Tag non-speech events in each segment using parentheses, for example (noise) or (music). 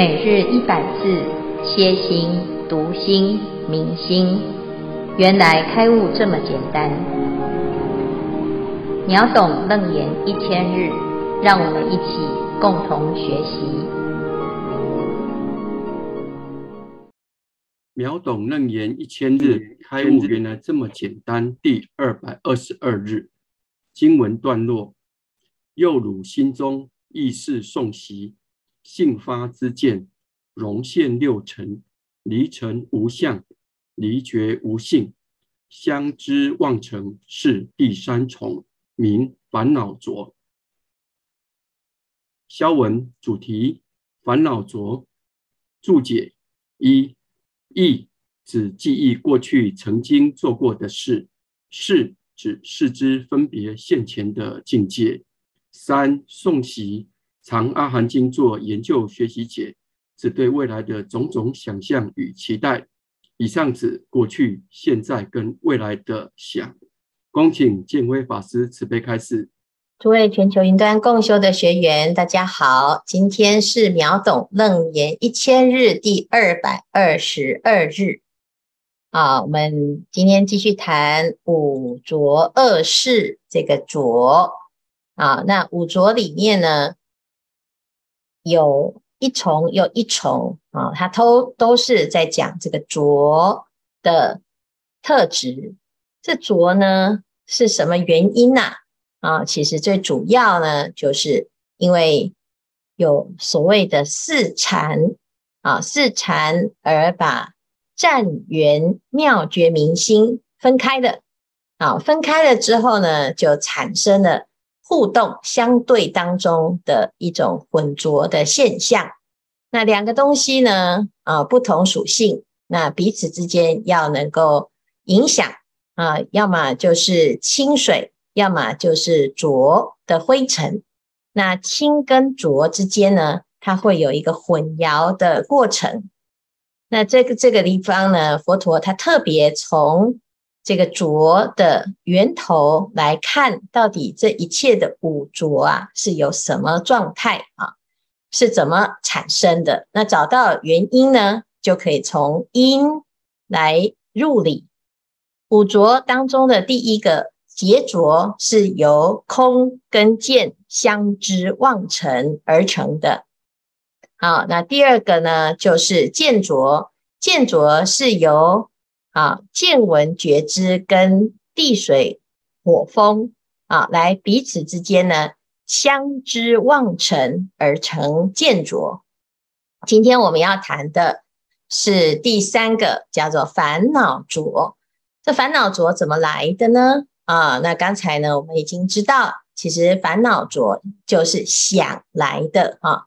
每日一百字，歇心、读心、明心，原来开悟这么简单。秒懂楞严一千日，让我们一起共同学习。秒懂楞严一千日，开悟原来这么简单。第二百二十二日，经文段落：又汝心中意识诵习。性发之见，融现六尘，离尘无相，离觉无性，相知妄成，是第三重，名烦恼浊。消文主题：烦恼浊。注解：一、忆指记忆过去曾经做过的事；识指事之分别现前的境界。三、送习。常阿含经做研究学习解，只对未来的种种想象与期待。以上指过去、现在跟未来的想。恭请见辉法师慈悲开示。诸位全球云端共修的学员，大家好，今天是秒懂楞严一千日第二百二十二日。啊，我们今天继续谈五浊恶世这个浊。啊，那五浊里面呢？有一重又一重啊，它都都是在讲这个浊的特质。这浊呢是什么原因呐？啊，其实最主要呢，就是因为有所谓的四禅啊，四禅而把湛圆妙觉明心分开的啊，分开了之后呢，就产生了。互动相对当中的一种混浊的现象，那两个东西呢，啊，不同属性，那彼此之间要能够影响啊，要么就是清水，要么就是浊的灰尘。那清跟浊之间呢，它会有一个混淆的过程。那这个这个地方呢，佛陀他特别从。这个浊的源头来看，到底这一切的五浊啊，是有什么状态啊？是怎么产生的？那找到原因呢，就可以从因来入理。五浊当中的第一个结浊，是由空跟见相知妄成而成的。好，那第二个呢，就是见浊，见浊是由。啊，见闻觉知跟地水火风啊，来彼此之间呢，相知妄成而成见浊。今天我们要谈的是第三个，叫做烦恼浊。这烦恼浊怎么来的呢？啊，那刚才呢，我们已经知道，其实烦恼浊就是想来的啊。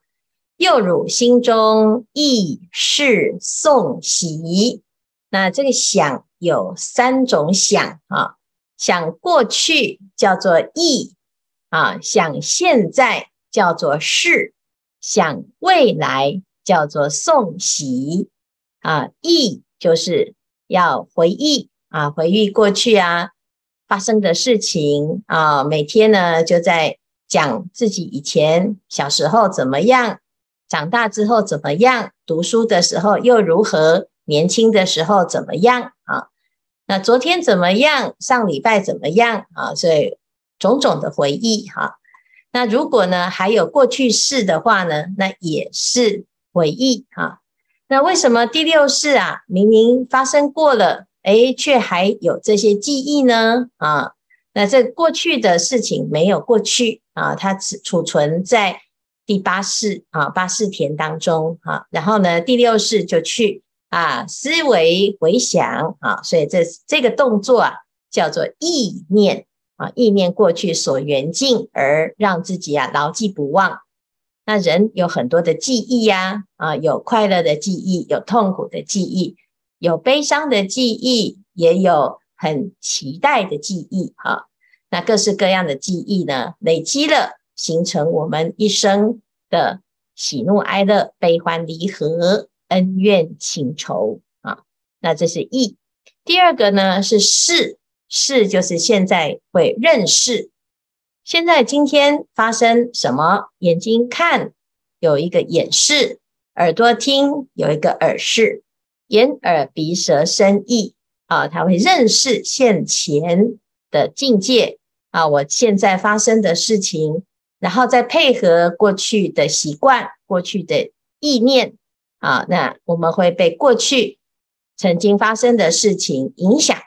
又汝心中意识诵习。那这个想有三种想啊，想过去叫做忆啊，想现在叫做事，想未来叫做送喜啊。忆就是要回忆啊，回忆过去啊发生的事情啊，每天呢就在讲自己以前小时候怎么样，长大之后怎么样，读书的时候又如何。年轻的时候怎么样啊？那昨天怎么样？上礼拜怎么样啊？所以种种的回忆哈。那如果呢还有过去式的话呢，那也是回忆哈。那为什么第六世啊，明明发生过了，诶，却还有这些记忆呢？啊，那这过去的事情没有过去啊，它只储存在第八世啊，八式田当中哈。然后呢，第六世就去。啊，思维回想啊，所以这这个动作啊，叫做意念啊，意念过去所缘境，而让自己啊牢记不忘。那人有很多的记忆呀，啊，有快乐的记忆，有痛苦的记忆，有悲伤的记忆，也有很期待的记忆啊。那各式各样的记忆呢，累积了，形成我们一生的喜怒哀乐、悲欢离合。恩怨情仇啊，那这是意。第二个呢是事，事就是现在会认识。现在今天发生什么？眼睛看有一个眼识，耳朵听有一个耳识，眼耳鼻舌身意啊，他会认识现前的境界啊，我现在发生的事情，然后再配合过去的习惯、过去的意念啊，那我们会被过去曾经发生的事情影响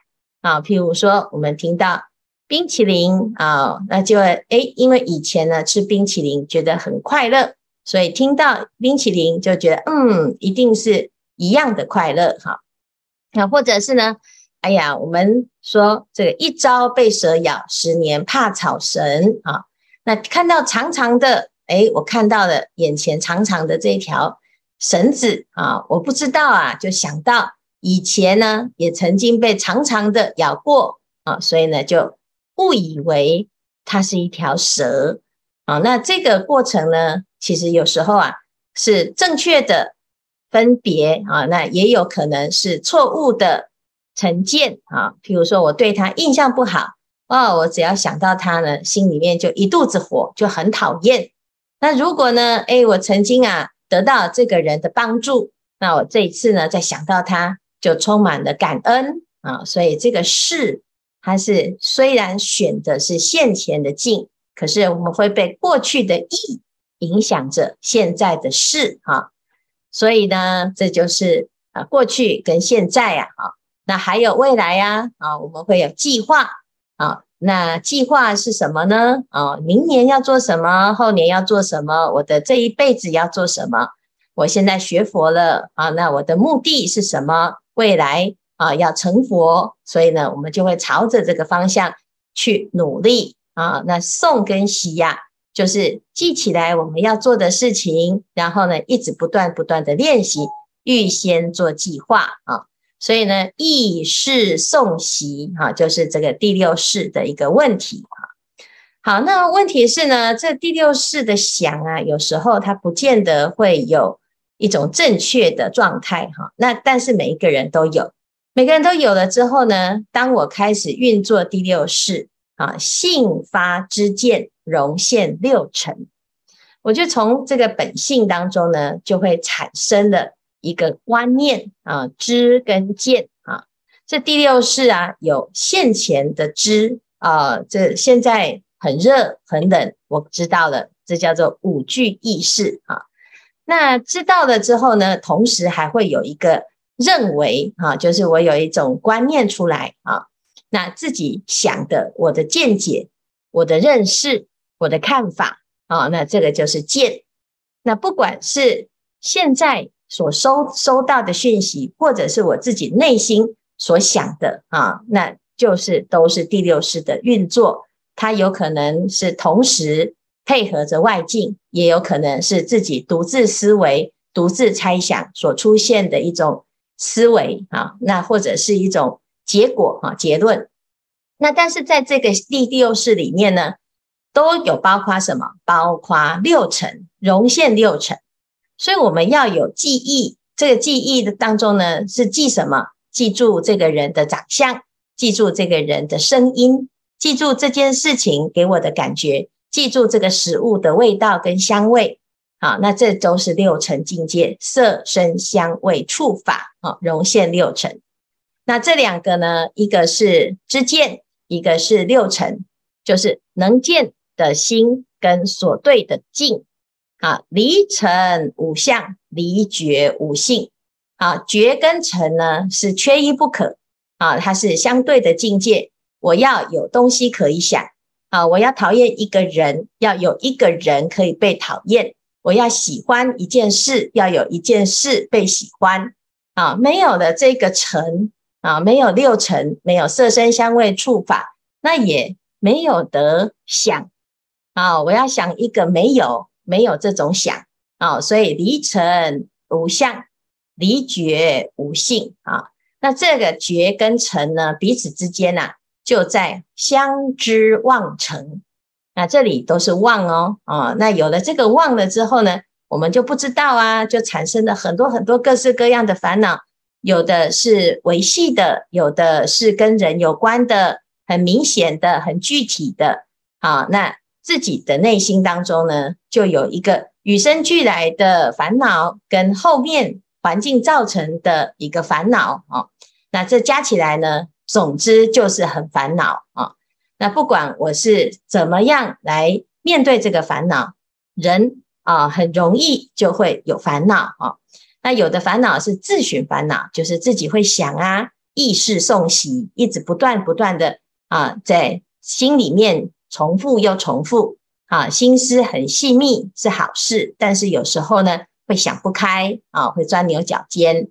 啊。譬如说，我们听到冰淇淋啊，那就会诶，因为以前呢吃冰淇淋觉得很快乐。所以听到冰淇淋就觉得，嗯，一定是一样的快乐哈。那或者是呢，哎呀，我们说这个一朝被蛇咬，十年怕草绳啊。那看到长长的，哎，我看到了眼前长长的这一条绳子啊，我不知道啊，就想到以前呢也曾经被长长的咬过啊，所以呢就误以为它是一条蛇啊。那这个过程呢，其实有时候啊是正确的分别啊，那也有可能是错误的成见啊。譬如说我对它印象不好哦，我只要想到它呢，心里面就一肚子火，就很讨厌。那如果呢，诶，我曾经啊得到这个人的帮助，那我这一次呢再想到他，就充满了感恩啊。所以这个事，它是虽然选的是现前的境，可是我们会被过去的意。影响着现在的事啊，所以呢，这就是啊过去跟现在呀，啊，那还有未来呀，啊，我们会有计划啊，那计划是什么呢？啊，明年要做什么？后年要做什么？我的这一辈子要做什么？我现在学佛了啊，那我的目的是什么？未来啊要成佛，所以呢，我们就会朝着这个方向去努力啊。那诵跟习呀。就是记起来我们要做的事情，然后呢，一直不断不断的练习，预先做计划啊。所以呢，意识诵习哈，就是这个第六式的一个问题啊。好，那问题是呢，这第六式的想啊，有时候它不见得会有一种正确的状态哈。那但是每一个人都有，每个人都有了之后呢，当我开始运作第六式啊，信发知见。融现六尘，我就从这个本性当中呢，就会产生了一个观念啊，知跟见啊。这第六识啊，有现前的知啊，这现在很热很冷，我知道了，这叫做五具意识啊。那知道了之后呢，同时还会有一个认为啊，就是我有一种观念出来啊，那自己想的，我的见解，我的认识。我的看法啊，那这个就是见。那不管是现在所收收到的讯息，或者是我自己内心所想的啊，那就是都是第六识的运作。它有可能是同时配合着外境，也有可能是自己独自思维、独自猜想所出现的一种思维啊。那或者是一种结果啊，结论。那但是在这个第六识里面呢，都有包括什么？包括六层，融现六层。所以我们要有记忆，这个记忆的当中呢，是记什么？记住这个人的长相，记住这个人的声音，记住这件事情给我的感觉，记住这个食物的味道跟香味。好，那这都是六尘境界，色声香味触法啊，融现六尘。那这两个呢，一个是知见，一个是六尘，就是能见。的心跟所对的境啊，离尘五相，离觉五性啊，觉跟尘呢是缺一不可啊，它是相对的境界。我要有东西可以想啊，我要讨厌一个人，要有一个人可以被讨厌；我要喜欢一件事，要有一件事被喜欢啊。没有了这个尘啊，没有六尘，没有色声香味触法，那也没有得想。啊，我要想一个没有没有这种想啊，所以离尘无相，离觉无性啊。那这个觉跟尘呢，彼此之间呐、啊，就在相知妄成。那这里都是妄哦，啊，那有了这个妄了之后呢，我们就不知道啊，就产生了很多很多各式各样的烦恼，有的是维系的，有的是跟人有关的，很明显的，很具体的。啊，那。自己的内心当中呢，就有一个与生俱来的烦恼跟后面环境造成的一个烦恼啊，那这加起来呢，总之就是很烦恼啊。那不管我是怎么样来面对这个烦恼，人啊很容易就会有烦恼啊。那有的烦恼是自寻烦恼，就是自己会想啊，意识送习，一直不断不断的啊，在心里面重复又重复啊，心思很细密是好事，但是有时候呢会想不开啊，会钻牛角尖。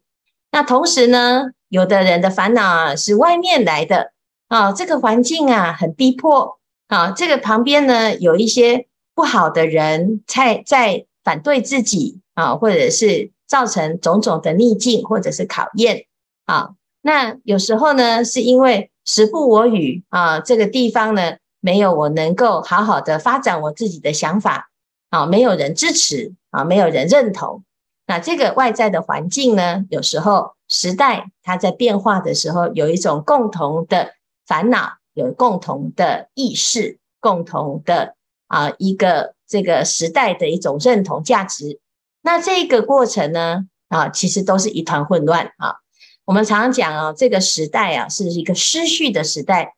那同时呢，有的人的烦恼啊是外面来的。啊，这个环境啊很逼迫啊，这个旁边呢有一些不好的人在在反对自己啊，或者是造成种种的逆境或者是考验啊。那有时候呢是因为时不我与啊，这个地方呢没有我能够好好的发展我自己的想法啊，没有人支持啊，没有人认同。那这个外在的环境呢，有时候时代它在变化的时候，有一种共同的。烦恼有共同的意识，共同的啊一个这个时代的一种认同价值。那这个过程呢啊，其实都是一团混乱啊。我们常常讲啊，这个时代啊是一个失序的时代。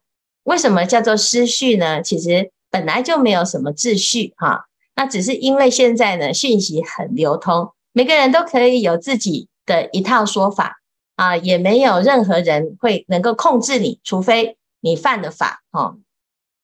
为什么叫做失序呢？其实本来就没有什么秩序哈。那只是因为现在呢讯息很流通，每个人都可以有自己的一套说法。啊，也没有任何人会能够控制你，除非你犯了法哦。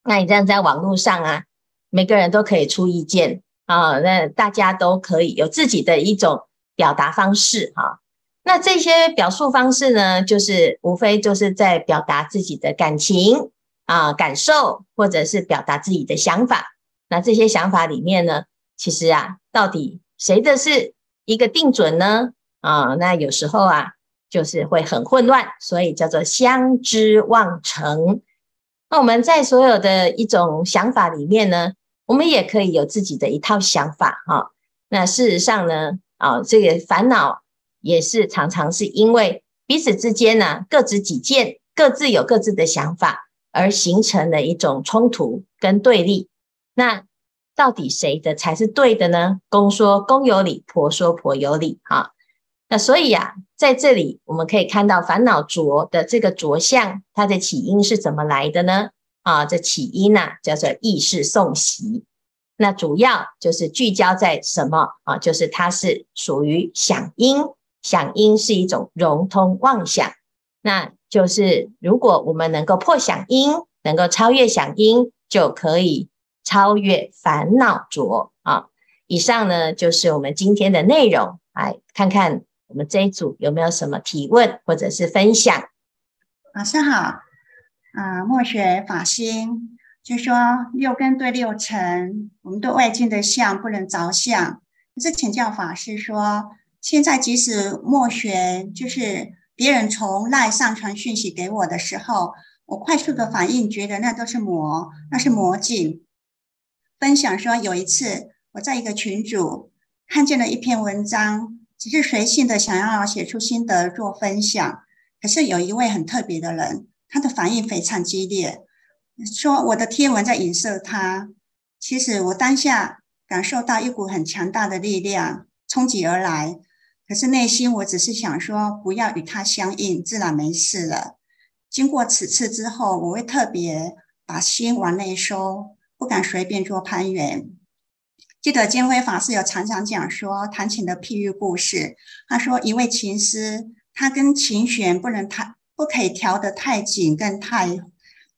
那你这样在网络上啊，每个人都可以出意见啊，那大家都可以有自己的一种表达方式哈。那这些表述方式呢，就是无非就是在表达自己的感情啊、感受，或者是表达自己的想法。那这些想法里面呢，其实啊，到底谁的是一个定准呢？啊，那有时候啊。就是会很混乱，所以叫做相知忘成。那我们在所有的一种想法里面呢，我们也可以有自己的一套想法哈。那事实上呢，啊，这个烦恼也是常常是因为彼此之间呢，各执己见，各自有各自的想法，而形成了一种冲突跟对立。那到底谁的才是对的呢？公说公有理，婆说婆有理，哈。那所以呀、在这里我们可以看到烦恼浊的这个浊相，它的起因是怎么来的呢？啊，这起因呢、啊、叫做意识送习。那主要就是聚焦在什么啊？就是它是属于响应，响应是一种融通妄想。那就是如果我们能够破响音，能够超越响音，就可以超越烦恼浊啊。以上呢就是我们今天的内容，来看看。我们这一组有没有什么提问或者是分享？老师好，啊、呃，末学法心就说六根对六尘，我们对外境的相不能着相。可是请教法师说，现在即使末学，就是别人从赖上传讯息给我的时候，我快速的反应，觉得那都是魔，那是魔镜。分享说有一次我在一个群组看见了一篇文章。只是随性的想要写出心得做分享，可是有一位很特别的人，他的反应非常激烈，说我的贴文在影射他。其实我当下感受到一股很强大的力量冲击而来，可是内心我只是想说不要与他相应，自然没事了。经过此次之后，我会特别把心往内收，不敢随便做攀援。记得金辉法师有常常讲说弹琴的譬喻故事。他说，一位琴师，他跟琴弦不能太，不可以调得太紧，跟太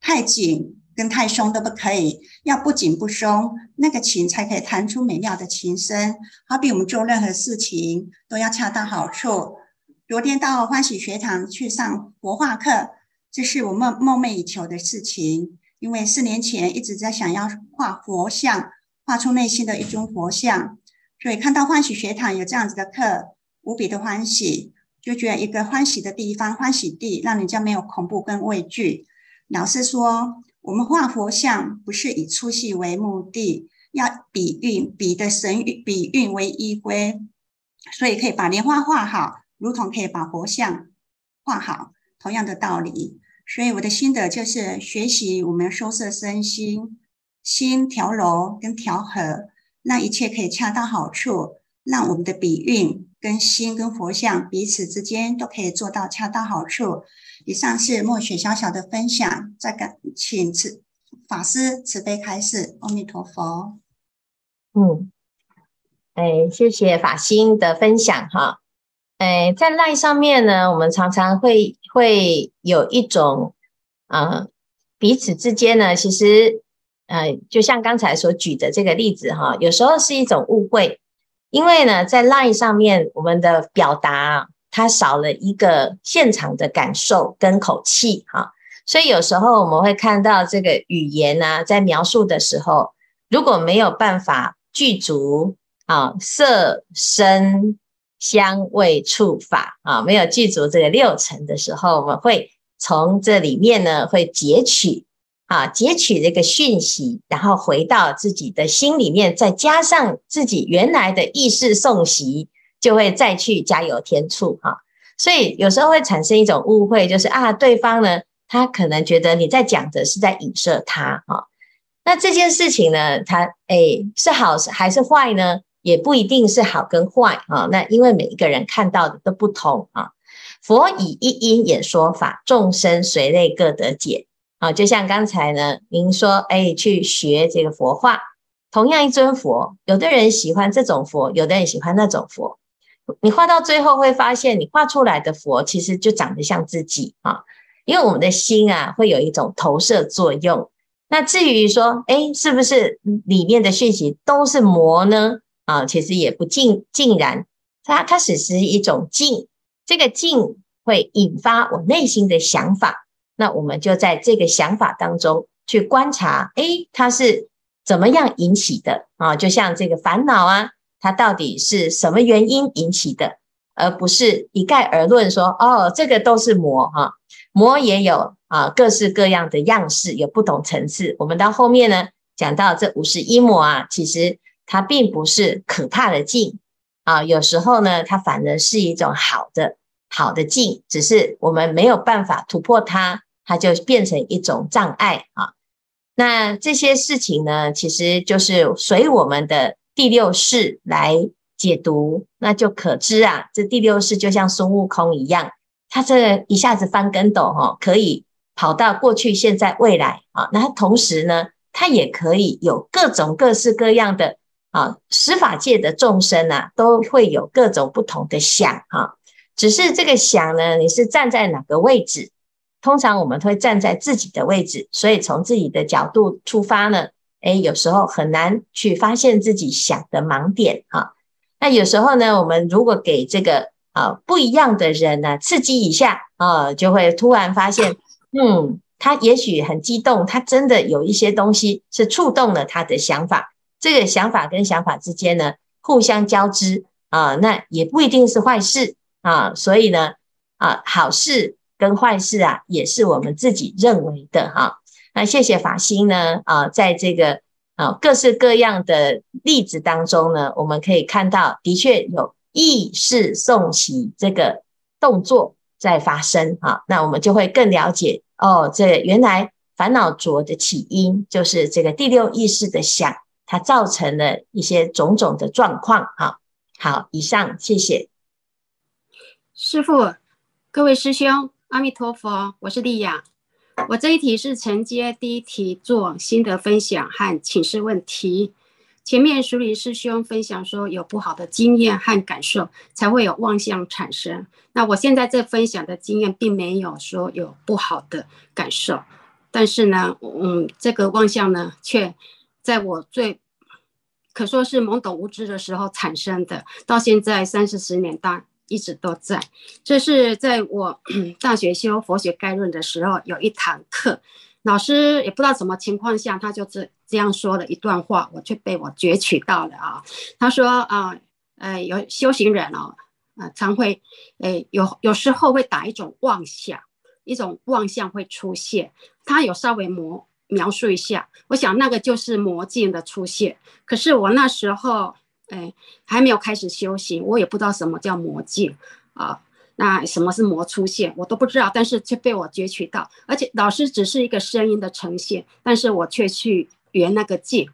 太紧跟太松都不可以，要不紧不松，那个琴才可以弹出美妙的琴声。好比我们做任何事情都要恰到好处。昨天到欢喜学堂去上佛画课，这是我梦梦寐以求的事情，因为四年前一直在想要画佛像。画出内心的一尊佛像，所以看到欢喜学堂有这样子的课，无比的欢喜，就觉得一个欢喜的地方，欢喜地，让人家没有恐怖跟畏惧。老师说，我们画佛像不是以出戏为目的，要比喻，比的神喻，比喻为依归，所以可以把莲花画好，如同可以把佛像画好，同样的道理。所以我的心得就是学习我们收摄身心。心调柔跟调和，让一切可以恰到好处，让我们的笔运跟心跟佛像彼此之间都可以做到恰到好处。以上是墨雪小小的分享，再感请慈法师慈悲开示。阿弥陀佛。嗯，哎，谢谢法心的分享哈。哎，在赖上面呢，我们常常会会有一种、呃，彼此之间呢，其实呃，就像刚才所举的这个例子哈，有时候是一种误会，因为呢，在 LINE 上面我们的表达它少了一个现场的感受跟口气哈，所以有时候我们会看到这个语言呢、在描述的时候，如果没有办法具足啊色声。香味触法啊，没有具足这个六层的时候，我们会从这里面呢，会截取啊，截取这个讯息，然后回到自己的心里面，再加上自己原来的意识送习，就会再去加油添醋哈。所以有时候会产生一种误会，就是啊，对方呢，他可能觉得你在讲的是在影射他哈。那这件事情呢，他诶是好还是坏呢？也不一定是好跟坏啊，那因为每一个人看到的都不同啊。佛以一因演说法，众生随类各得解啊。就像刚才呢，您说，哎，去学这个佛画，同样一尊佛，有的人喜欢这种佛，有的人喜欢那种佛。你画到最后会发现，你画出来的佛其实就长得像自己啊，因为我们的心啊会有一种投射作用。那至于说，哎，是不是里面的讯息都是魔呢？啊，其实也不尽尽然，它它只是一种静，这个静会引发我内心的想法，那我们就在这个想法当中去观察，诶，它是怎么样引起的啊？就像这个烦恼啊，它到底是什么原因引起的，而不是一概而论说，哦，这个都是魔哈，魔也有啊，各式各样的样式，有不同层次。我们到后面呢，讲到这五十一魔啊，其实。它并不是可怕的境啊，有时候呢，它反而是一种好的好的境，只是我们没有办法突破它，它就变成一种障碍啊。那这些事情呢，其实就是随我们的第六识来解读，那就可知啊，这第六识就像孙悟空一样，他这一下子翻跟斗哈，可以跑到过去、现在、未来啊。那同时呢，他也可以有各种各式各样的。啊，十法界的众生啊，都会有各种不同的想啊。只是这个想呢，你是站在哪个位置？通常我们会站在自己的位置，所以从自己的角度出发呢，诶，有时候很难去发现自己想的盲点啊。那有时候呢，我们如果给这个啊不一样的人呢刺激一下啊，就会突然发现，嗯，他也许很激动，他真的有一些东西是触动了他的想法。这个想法跟想法之间呢，互相交织啊，那也不一定是坏事啊。所以呢，啊，好事跟坏事啊，也是我们自己认为的哈、那谢谢法心呢啊，在这个啊各式各样的例子当中呢，我们可以看到，的确有意识诵习这个动作在发生啊。那我们就会更了解哦，这原来烦恼浊的起因就是这个第六意识的想。它造成了一些种种的状况，哈，好，以上谢谢师傅，各位师兄，阿弥陀佛，我是丽雅，我这一题是承接第一题做心得分享和请示问题。前面淑林师兄分享说，有不好的经验和感受，才会有妄想产生。那我现在这分享的经验，并没有说有不好的感受，但是呢，嗯，这个妄想呢，却。在我最可说是懵懂无知的时候产生的，到现在三四十年大一直都在。这是在我 (clears throat) 大学修佛学概论的时候，有一堂课，老师也不知道什么情况下，他就这这样说了一段话，我却被我攫取到了啊。他说啊，呃，有修行人哦，啊，常会，诶，有有时候会打一种妄想，一种妄想会出现，他有稍微模。描述一下，我想那个就是魔境的出现。可是我那时候，哎，还没有开始修行，我也不知道什么叫魔境啊。那什么是魔出现，我都不知道。但是却被我攫取到，而且老师只是一个声音的呈现，但是我却去圆那个境。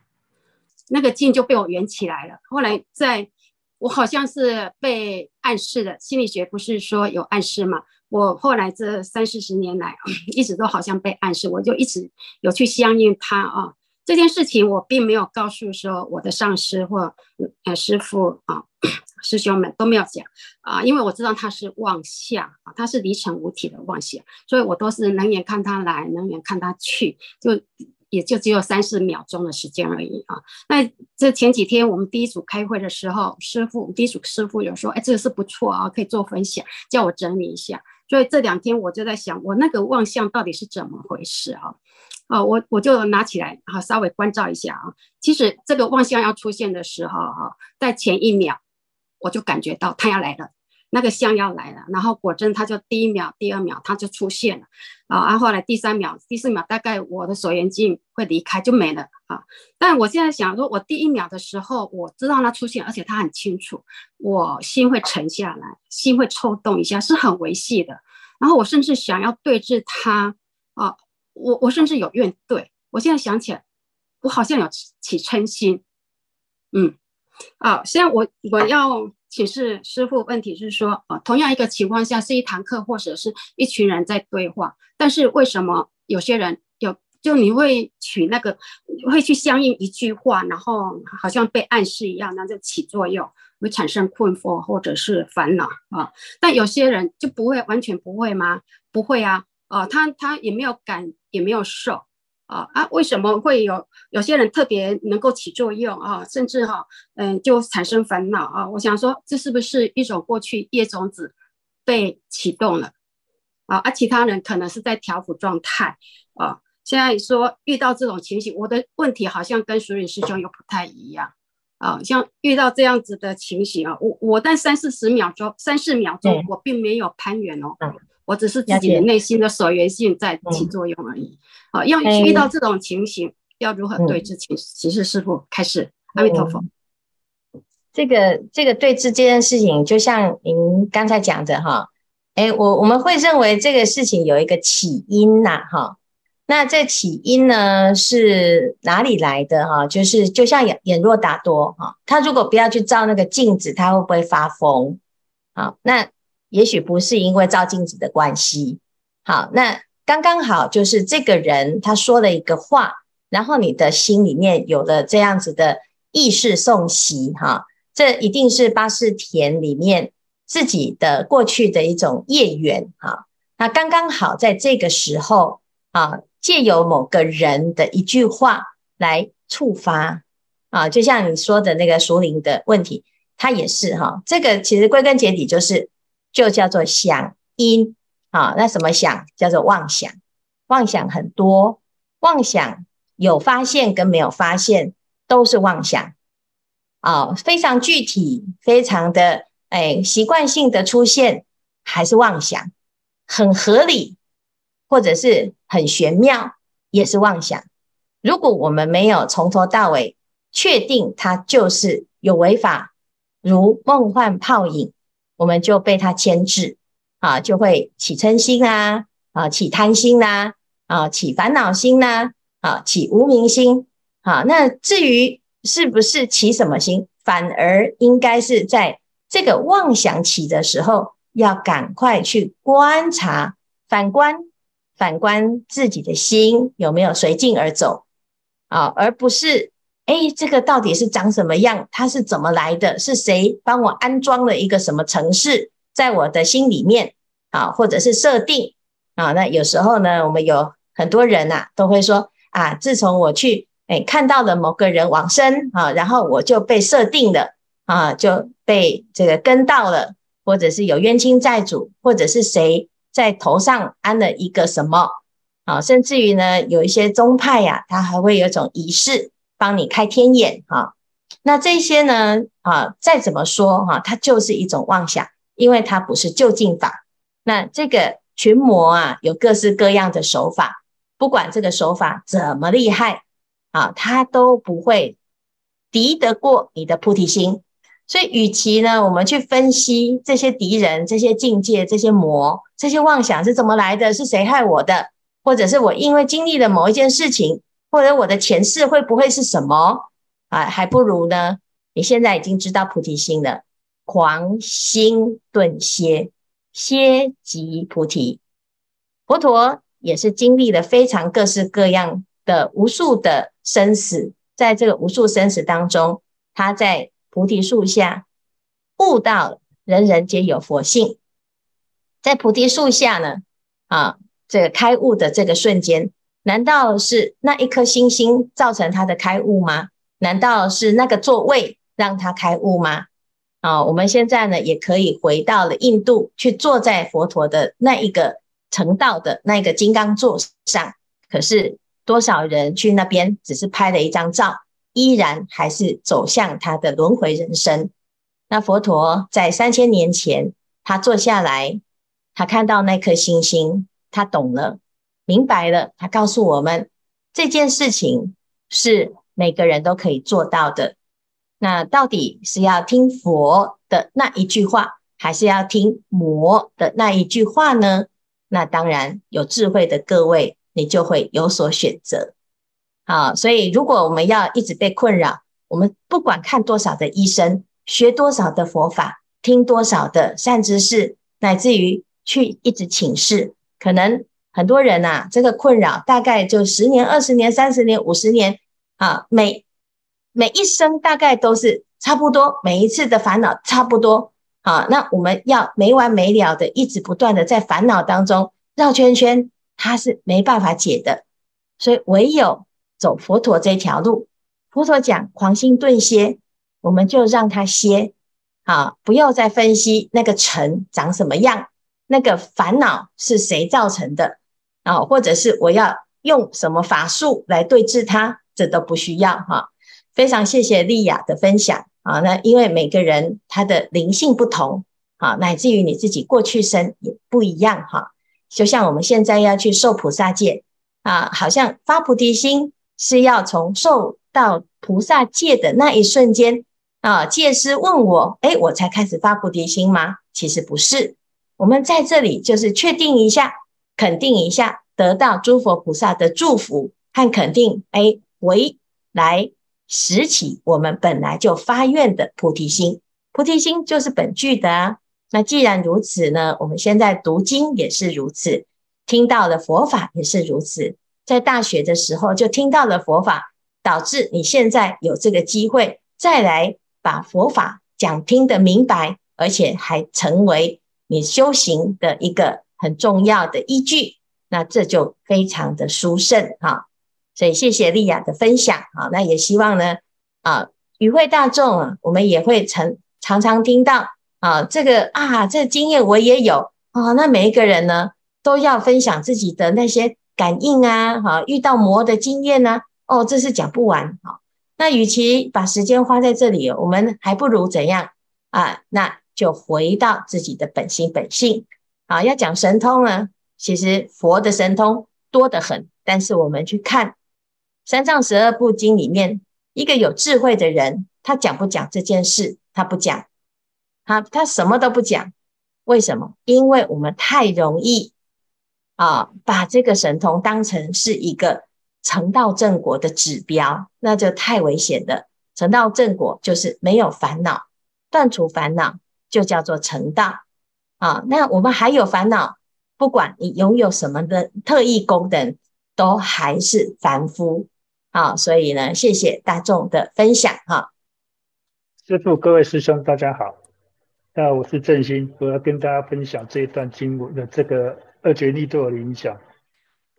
那个劲就被我圆起来了。后来在，我好像是被暗示的，心理学不是说有暗示吗？我后来这三四十年来，(laughs) 一直都好像被暗示，我就一直有去相应他啊。这件事情我并没有告诉说我的上师或呃师傅啊。(clears throat) 师兄们都没有讲啊，因为我知道他是妄想啊，他是离尘无体的妄想，所以我都是冷眼看他来，冷眼看他去，就也就只有三四秒钟的时间而已啊。那这前几天我们第一组开会的时候，师傅第一组师傅有说，哎，这个是不错啊，可以做分享，叫我整理一下。所以这两天我就在想，我那个妄相到底是怎么回事啊？啊，我我就拿起来啊，稍微关照一下啊。其实这个妄相要出现的时候哈，在前一秒。我就感觉到它要来了，那个相要来了，然后果真他就第一秒、第二秒他就出现了，啊，然后后来第三秒、第四秒，大概我的手眼镜会离开就没了啊。但我现在想说，我第一秒的时候我知道他出现，而且他很清楚，我心会沉下来，心会抽动一下，是很维系的。然后我甚至想要对峙他啊，我我甚至有怨怼。我现在想起来，我好像有起嗔心，嗯。啊，现在我我要请示师傅，问题是说，啊，同样一个情况下是一堂课或者是一群人在对话，但是为什么有些人有就你会取那个会去相应一句话，然后好像被暗示一样，那就起作用，会产生困惑或者是烦恼啊？但有些人就不会完全不会吗？不会啊，呃，他他也没有感也没有受。啊啊！为什么会有有些人特别能够起作用啊？甚至哈、啊，嗯，就产生烦恼啊？我想说，这是不是一种过去业种子被启动了啊？而、啊、其他人可能是在调伏状态啊。现在说遇到这种情形，我的问题好像跟淑允师兄又不太一样啊。像遇到这样子的情形啊，我我但三四十秒钟、三四秒钟，我并没有攀援哦。嗯我只是自己的内心的所缘性在起作用而已。好、嗯，要遇到这种情形，嗯、要如何对治？请请示师傅开始。阿弥陀佛。这个这个对治这件事情，就像您刚才讲的哈，哎，我我们会认为这个事情有一个起因呐，哈。那这起因呢是哪里来的哈？就是就像眼眼若达多哈，他如果不要去照那个镜子，他会不会发疯？好，那。也许不是因为照镜子的关系，好，那刚刚好就是这个人他说了一个话，然后你的心里面有了这样子的意识送习，哈，这一定是八士田里面自己的过去的一种业缘，哈，那刚刚好在这个时候啊，借由某个人的一句话来触发，啊，就像你说的那个熟龄的问题，他也是哈，这个其实归根结底就是。就叫做想因啊，那什么想叫做妄想，妄想很多，妄想有发现跟没有发现都是妄想。啊，非常具体，非常的哎习惯性的出现还是妄想，很合理或者是很玄妙也是妄想。如果我们没有从头到尾确定它就是有违法，如梦幻泡影。我们就被他牵制啊，就会起嗔心啊，啊，起贪心呐，啊，起烦恼心呐，啊，起无明心啊。那至于是不是起什么心，反而应该是在这个妄想起的时候，要赶快去观察，反观，反观自己的心有没有随境而走啊，而不是。哎，这个到底是长什么样？它是怎么来的？是谁帮我安装了一个什么程式在我的心里面啊？或者是设定啊？那有时候呢，我们有很多人呐、啊，都会说啊，自从我去哎看到了某个人往生啊，然后我就被设定了啊，就被这个跟到了，或者是有冤亲债主，或者是谁在头上安了一个什么啊？甚至于呢，有一些宗派呀、啊，它还会有一种仪式。帮你开天眼哈，那这些呢啊，再怎么说哈，它就是一种妄想，因为它不是究竟法。那这个群魔啊，有各式各样的手法，不管这个手法怎么厉害啊，它都不会敌得过你的菩提心。所以，与其呢，我们去分析这些敌人、这些境界、这些魔、这些妄想是怎么来的，是谁害我的，或者是我因为经历了某一件事情。或者我的前世会不会是什么？啊，还不如呢，你现在已经知道菩提心了，狂心顿歇，歇即菩提。佛陀也是经历了非常各式各样的无数的生死，在这个无数生死当中，他在菩提树下悟到人人皆有佛性，在菩提树下呢，啊，这个开悟的这个瞬间，难道是那一颗星星造成他的开悟吗？难道是那个座位让他开悟吗？啊，我们现在呢也可以回到了印度，去坐在佛陀的那一个成道的那个金刚座上。可是多少人去那边只是拍了一张照，依然还是走向他的轮回人生。那佛陀在三千年前，他坐下来，他看到那颗星星，他懂了，明白了，他告诉我们这件事情是。每个人都可以做到的。那到底是要听佛的那一句话，还是要听魔的那一句话呢？那当然有智慧的各位，你就会有所选择。好，所以如果我们要一直被困扰，我们不管看多少的医生，学多少的佛法，听多少的善知识，乃至于去一直请示，可能很多人呐，这个困扰大概就十年、二十年、三十年、五十年。啊，每每一生大概都是差不多，每一次的烦恼差不多。好，那我们要没完没了的，一直不断的在烦恼当中绕圈圈，它是没办法解的。所以唯有走佛陀这条路。佛陀讲狂心顿歇，我们就让它歇。好，不要再分析那个尘长什么样，那个烦恼是谁造成的啊？或者是我要用什么法术来对治它？这都不需要哈，非常谢谢丽雅的分享啊。那因为每个人他的灵性不同啊，乃至于你自己过去生也不一样哈。就像我们现在要去受菩萨戒啊，好像发菩提心是要从受到菩萨戒的那一瞬间啊，戒师问我，诶，我才开始发菩提心吗？其实不是，我们在这里就是确定一下，肯定一下，得到诸佛菩萨的祝福和肯定，诶。为来拾起我们本来就发愿的菩提心，菩提心就是本具的啊。那既然如此呢，我们现在读经也是如此，听到了佛法也是如此。在大学的时候就听到了佛法，导致你现在有这个机会再来把佛法讲听得明白，而且还成为你修行的一个很重要的依据。那这就非常的殊胜哈。所以谢谢丽雅的分享啊，那也希望呢啊，与会大众啊，我们也会常常常听到啊，这个啊，这个经验我也有啊。那每一个人呢，都要分享自己的那些感应啊，哈，遇到魔的经验呢，哦，这是讲不完啊。那与其把时间花在这里，我们还不如怎样啊？那就回到自己的本心本性啊。要讲神通呢，其实佛的神通多得很，但是我们去看。三藏十二部经里面，一个有智慧的人，他讲不讲这件事？他不讲，他他什么都不讲。为什么？因为我们太容易啊，把这个神通当成是一个成道正果的指标，那就太危险了。成道正果就是没有烦恼，断除烦恼就叫做成道啊。那我们还有烦恼，不管你拥有什么的特异功能，都还是凡夫。啊，所以呢，谢谢大众的分享哈。师父，各位师兄，大家好。那我是正心，我要跟大家分享这一段经文的这个二决定对我的影响。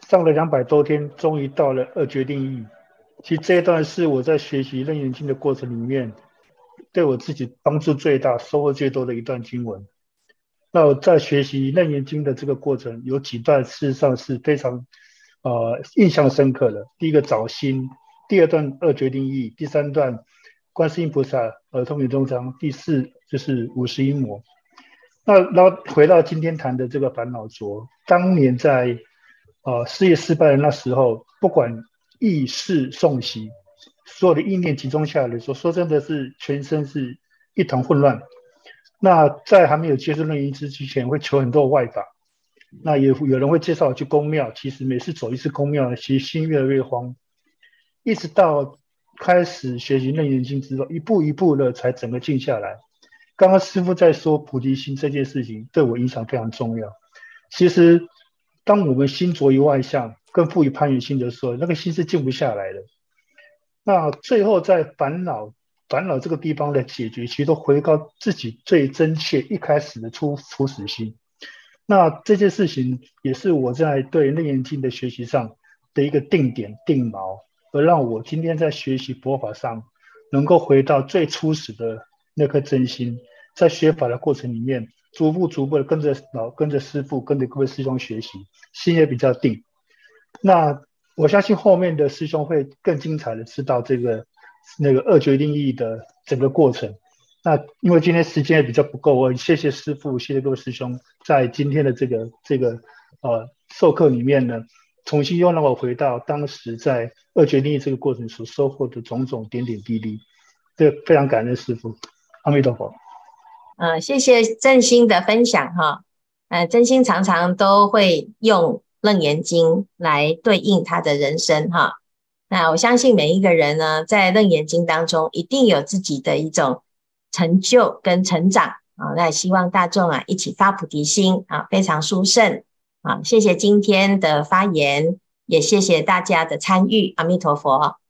上了两百多天，终于到了二决定义。其实这一段是我在学习楞严经的过程里面，对我自己帮助最大、收获最多的一段经文。那我在学习楞严经的这个过程，有几段事实上是非常。呃，印象深刻的，第一个找心，第二段二决定义，第三段观世音菩萨呃通体中章，第四就是五十音魔。那然后回到今天谈的这个烦恼浊，当年在呃事业失败的那时候，不管意识诵习，所有的意念集中下来的时候，说真的是全身是一团混乱。那在还没有接触楞严之前，会求很多外法。那有有人会介绍我去宫庙，其实每次走一次宫庙，其实心越来越慌。一直到开始学习《楞严经》之后，一步一步的才整个静下来。刚刚师傅在说菩提心这件事情，对我影响非常重要。其实，当我们心着于外相，更富于攀缘心的时候，那个心是静不下来的。那最后在烦恼烦恼这个地方的解决，其实都回到自己最真切一开始的初初始心。那这件事情也是我在对《楞严经》的学习上的一个定点定锚，而让我今天在学习佛法上能够回到最初始的那颗真心，在学法的过程里面，逐步逐步的跟着老跟着师父，跟着各位师兄学习，心也比较定。那我相信后面的师兄会更精彩的知道这个那个二决定义的整个过程。那因为今天时间也比较不够，我谢谢师父，谢谢各位师兄，在今天的这个这个呃授课里面呢，重新又让我回到当时在二决定义这个过程所收获的种种点点滴滴，这非常感恩师父，阿弥陀佛。嗯、呃，谢谢正心的分享哈，呃，正心常常都会用楞严经来对应他的人生哈。那我相信每一个人呢，在楞严经当中一定有自己的一种。成就跟成长啊，那希望大众啊一起发菩提心啊，非常殊胜啊！谢谢今天的发言，也谢谢大家的参与，阿弥陀佛。